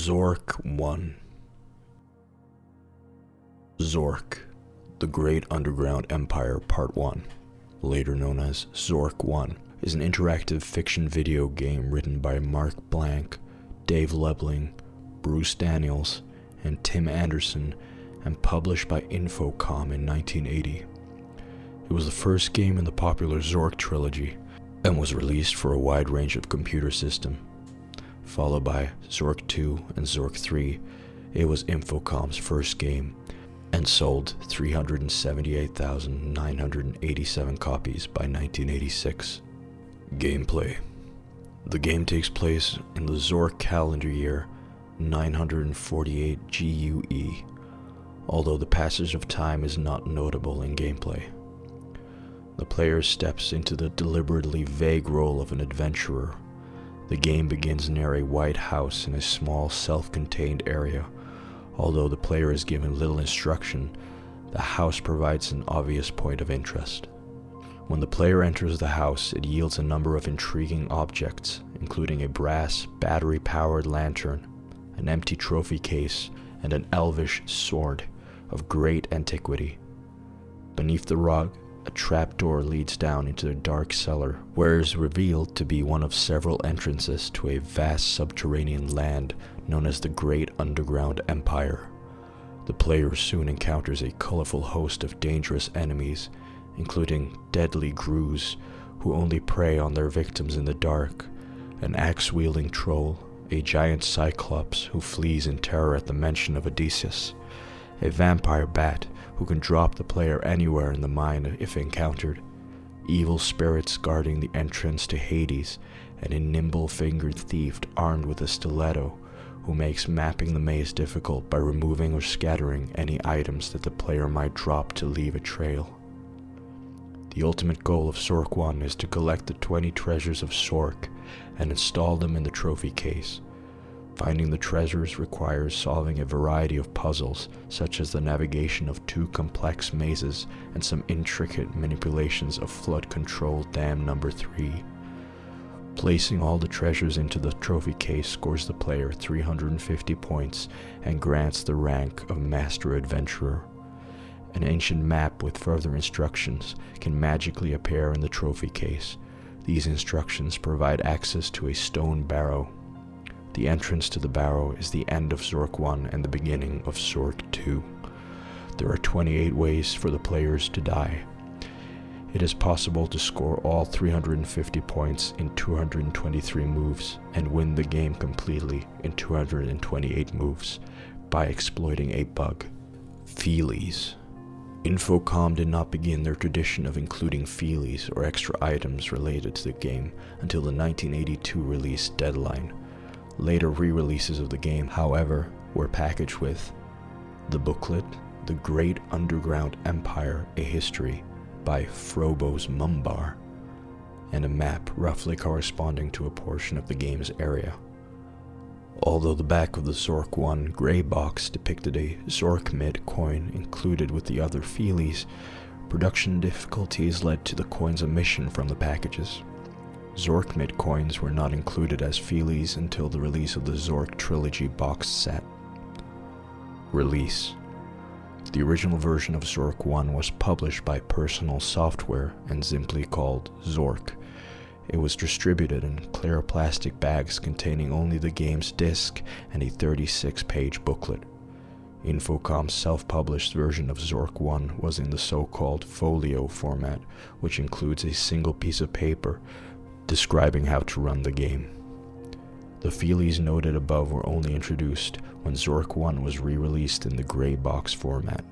Zork 1 Zork, the Great Underground Empire Part 1, later known as Zork 1, is an interactive fiction video game written by Marc Blank, Dave Lebling, Bruce Daniels, and Tim Anderson and published by Infocom in 1980. It was the first game in the popular Zork trilogy and was released for a wide range of computer system. Followed by Zork 2 and Zork 3, it was Infocom's first game and sold 378,987 copies by 1986. Gameplay The game takes place in the Zork calendar year 948 GUE, although the passage of time is not notable in gameplay. The player steps into the deliberately vague role of an adventurer. The game begins near a white house in a small self contained area. Although the player is given little instruction, the house provides an obvious point of interest. When the player enters the house, it yields a number of intriguing objects, including a brass, battery powered lantern, an empty trophy case, and an elvish sword of great antiquity. Beneath the rug, a trapdoor leads down into a dark cellar, where is revealed to be one of several entrances to a vast subterranean land known as the Great Underground Empire. The player soon encounters a colorful host of dangerous enemies, including deadly Grues, who only prey on their victims in the dark, an axe wielding troll, a giant cyclops who flees in terror at the mention of Odysseus, a vampire bat who can drop the player anywhere in the mine if encountered, evil spirits guarding the entrance to Hades, and a nimble fingered thief armed with a stiletto who makes mapping the maze difficult by removing or scattering any items that the player might drop to leave a trail. The ultimate goal of Zork 1 is to collect the 20 treasures of Zork and install them in the trophy case. Finding the treasures requires solving a variety of puzzles, such as the navigation of two complex mazes and some intricate manipulations of flood control dam number 3. Placing all the treasures into the trophy case scores the player 350 points and grants the rank of Master Adventurer. An ancient map with further instructions can magically appear in the trophy case. These instructions provide access to a stone barrow. The entrance to the barrow is the end of Zork 1 and the beginning of Zork 2. There are 28 ways for the players to die. It is possible to score all 350 points in 223 moves and win the game completely in 228 moves by exploiting a bug. Feelies. Infocom did not begin their tradition of including feelies or extra items related to the game until the 1982 release deadline. Later re releases of the game, however, were packaged with the booklet, The Great Underground Empire A History by Frobos Mumbar, and a map roughly corresponding to a portion of the game's area. Although the back of the Zork 1 gray box depicted a Zorkmid coin included with the other feelies, production difficulties led to the coin's omission from the packages. Zorkmid coins were not included as feelies until the release of the Zork Trilogy box set. Release The original version of Zork 1 was published by Personal Software and simply called Zork. It was distributed in clear plastic bags containing only the game's disc and a 36 page booklet. Infocom's self published version of Zork 1 was in the so called folio format, which includes a single piece of paper describing how to run the game. The feelies noted above were only introduced when Zork 1 was re released in the gray box format.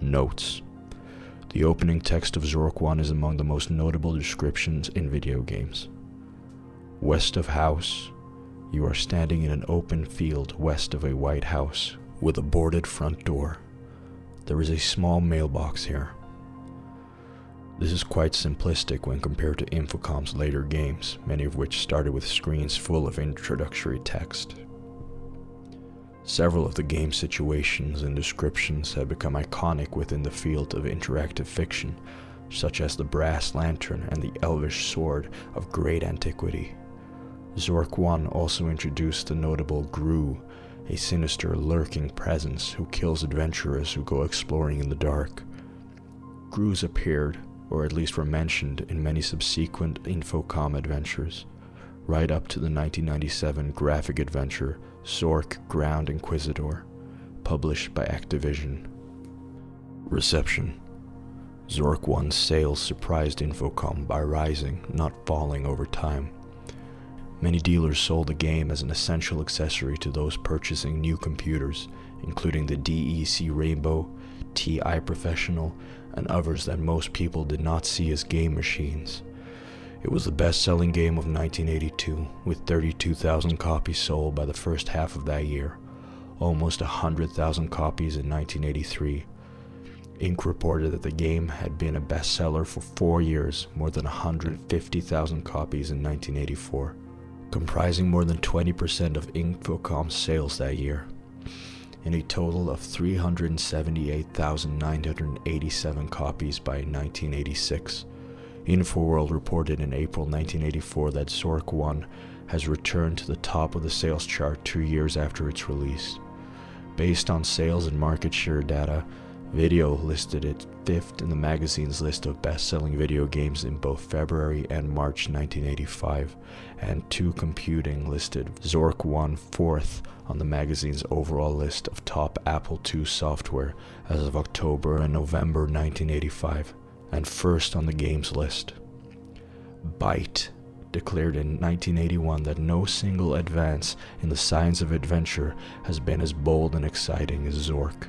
Notes The opening text of Zork 1 is among the most notable descriptions in video games. West of house, you are standing in an open field west of a white house with a boarded front door. There is a small mailbox here. This is quite simplistic when compared to Infocom's later games, many of which started with screens full of introductory text. Several of the game's situations and descriptions have become iconic within the field of interactive fiction, such as the brass lantern and the elvish sword of great antiquity. Zork 1 also introduced the notable Grue, a sinister, lurking presence who kills adventurers who go exploring in the dark. Grues appeared, or at least were mentioned, in many subsequent Infocom adventures, right up to the 1997 graphic adventure Zork Grand Inquisitor, published by Activision. Reception Zork 1's sales surprised Infocom by rising, not falling over time. Many dealers sold the game as an essential accessory to those purchasing new computers, including the DEC Rainbow, TI Professional, and others that most people did not see as game machines. It was the best selling game of 1982, with 32,000 copies sold by the first half of that year, almost 100,000 copies in 1983. Inc. reported that the game had been a bestseller for four years, more than 150,000 copies in 1984 comprising more than 20% of Infocom's sales that year, and a total of 378,987 copies by 1986. InfoWorld reported in April 1984 that Zork 1 has returned to the top of the sales chart two years after its release. Based on sales and market share data, Video listed it fifth in the magazine's list of best selling video games in both February and March 1985, and II Computing listed Zork 1 fourth on the magazine's overall list of top Apple II software as of October and November 1985, and first on the games list. Byte declared in 1981 that no single advance in the science of adventure has been as bold and exciting as Zork.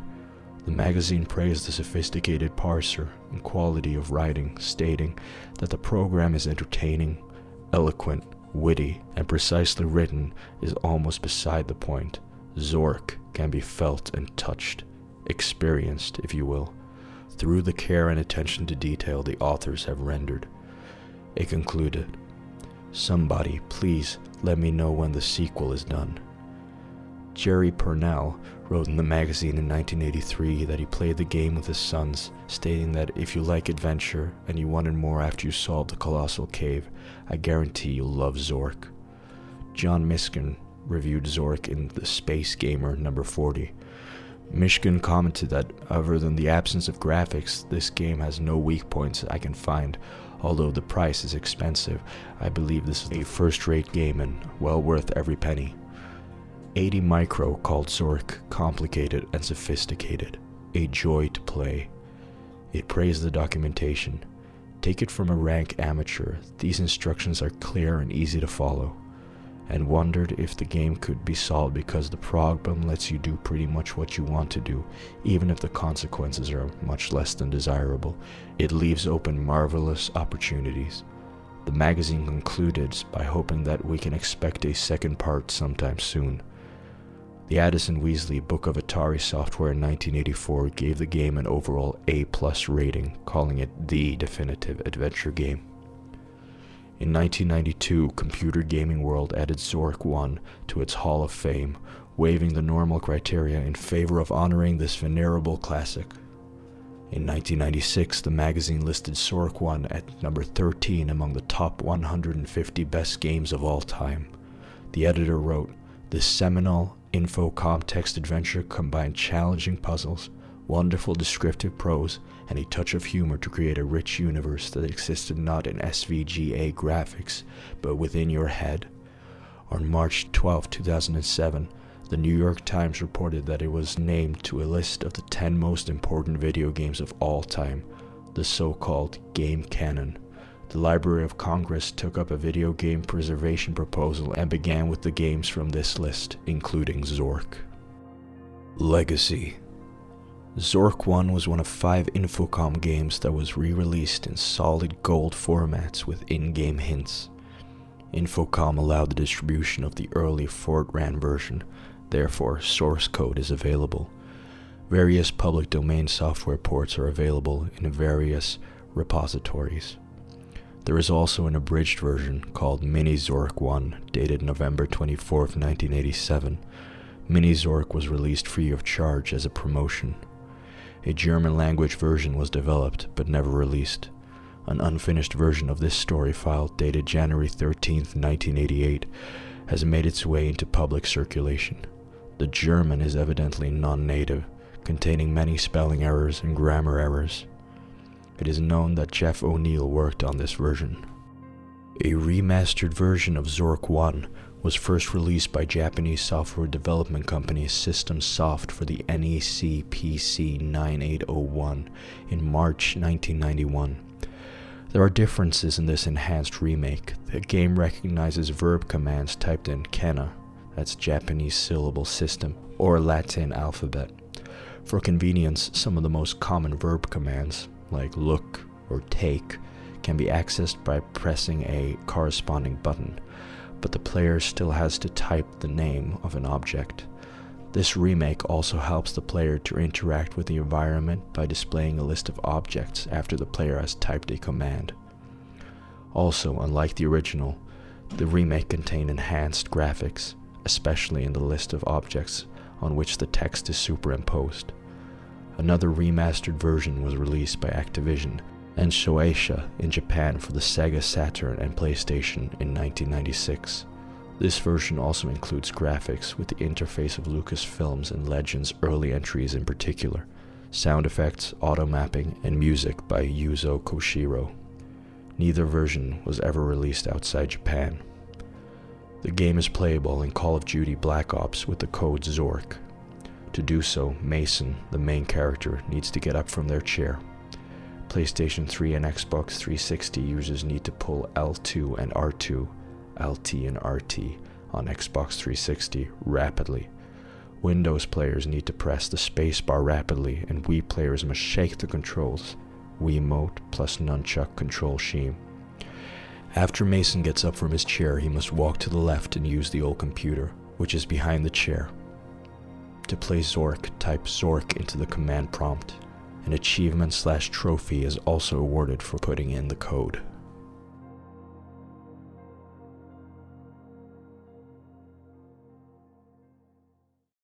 The magazine praised the sophisticated parser and quality of writing, stating that the program is entertaining, eloquent, witty, and precisely written is almost beside the point. Zork can be felt and touched, experienced, if you will, through the care and attention to detail the authors have rendered. It concluded, Somebody, please let me know when the sequel is done. Jerry Pournelle wrote in the magazine in 1983 that he played the game with his sons, stating that if you like adventure and you wanted more after you solved the colossal cave, I guarantee you'll love Zork. John Mishcon reviewed Zork in The Space Gamer number 40. Mishcon commented that other than the absence of graphics, this game has no weak points I can find. Although the price is expensive, I believe this is a first-rate game and well worth every penny. 80 Micro called Zork complicated and sophisticated, a joy to play. It praised the documentation. Take it from a rank amateur, these instructions are clear and easy to follow, and wondered if the game could be solved because the program lets you do pretty much what you want to do, even if the consequences are much less than desirable. It leaves open marvelous opportunities. The magazine concluded by hoping that we can expect a second part sometime soon. The Addison Wesley Book of Atari Software in 1984 gave the game an overall A rating, calling it the definitive adventure game. In 1992, Computer Gaming World added Zork 1 to its Hall of Fame, waiving the normal criteria in favor of honoring this venerable classic. In 1996, the magazine listed Zork 1 at number 13 among the top 150 best games of all time. The editor wrote, This seminal Infocom text adventure combined challenging puzzles, wonderful descriptive prose, and a touch of humor to create a rich universe that existed not in SVGA graphics, but within your head. On March 12, 2007, the New York Times reported that it was named to a list of the 10 most important video games of all time, the so called Game Canon the Library of Congress took up a video game preservation proposal and began with the games from this list, including Zork. Legacy Zork 1 was one of five Infocom games that was re released in solid gold formats with in game hints. Infocom allowed the distribution of the early Fortran version, therefore, source code is available. Various public domain software ports are available in various repositories. There is also an abridged version called Mini Zork 1, dated November 24, 1987. Mini Zork was released free of charge as a promotion. A German language version was developed but never released. An unfinished version of this story file, dated January 13, 1988, has made its way into public circulation. The German is evidently non native, containing many spelling errors and grammar errors. It is known that Jeff O'Neill worked on this version. A remastered version of Zork 1 was first released by Japanese software development company System Soft for the NEC PC 9801 in March 1991. There are differences in this enhanced remake. The game recognizes verb commands typed in kana, that's Japanese syllable system, or Latin alphabet. For convenience, some of the most common verb commands, like look or take, can be accessed by pressing a corresponding button but the player still has to type the name of an object. This remake also helps the player to interact with the environment by displaying a list of objects after the player has typed a command. Also, unlike the original, the remake contained enhanced graphics, especially in the list of objects on which the text is superimposed. Another remastered version was released by Activision and Shueisha in Japan for the Sega Saturn and PlayStation in 1996. This version also includes graphics with the interface of Lucasfilms and Legends early entries in particular, sound effects, auto mapping, and music by Yuzo Koshiro. Neither version was ever released outside Japan. The game is playable in Call of Duty Black Ops with the code ZORK. To do so, Mason, the main character, needs to get up from their chair PlayStation 3 and Xbox 360 users need to pull L2 and R2, LT and RT on Xbox 360 rapidly. Windows players need to press the spacebar rapidly, and Wii players must shake the controls. Wiimote plus nunchuck control scheme. After Mason gets up from his chair, he must walk to the left and use the old computer, which is behind the chair. To play Zork, type Zork into the command prompt. An achievement slash trophy is also awarded for putting in the code.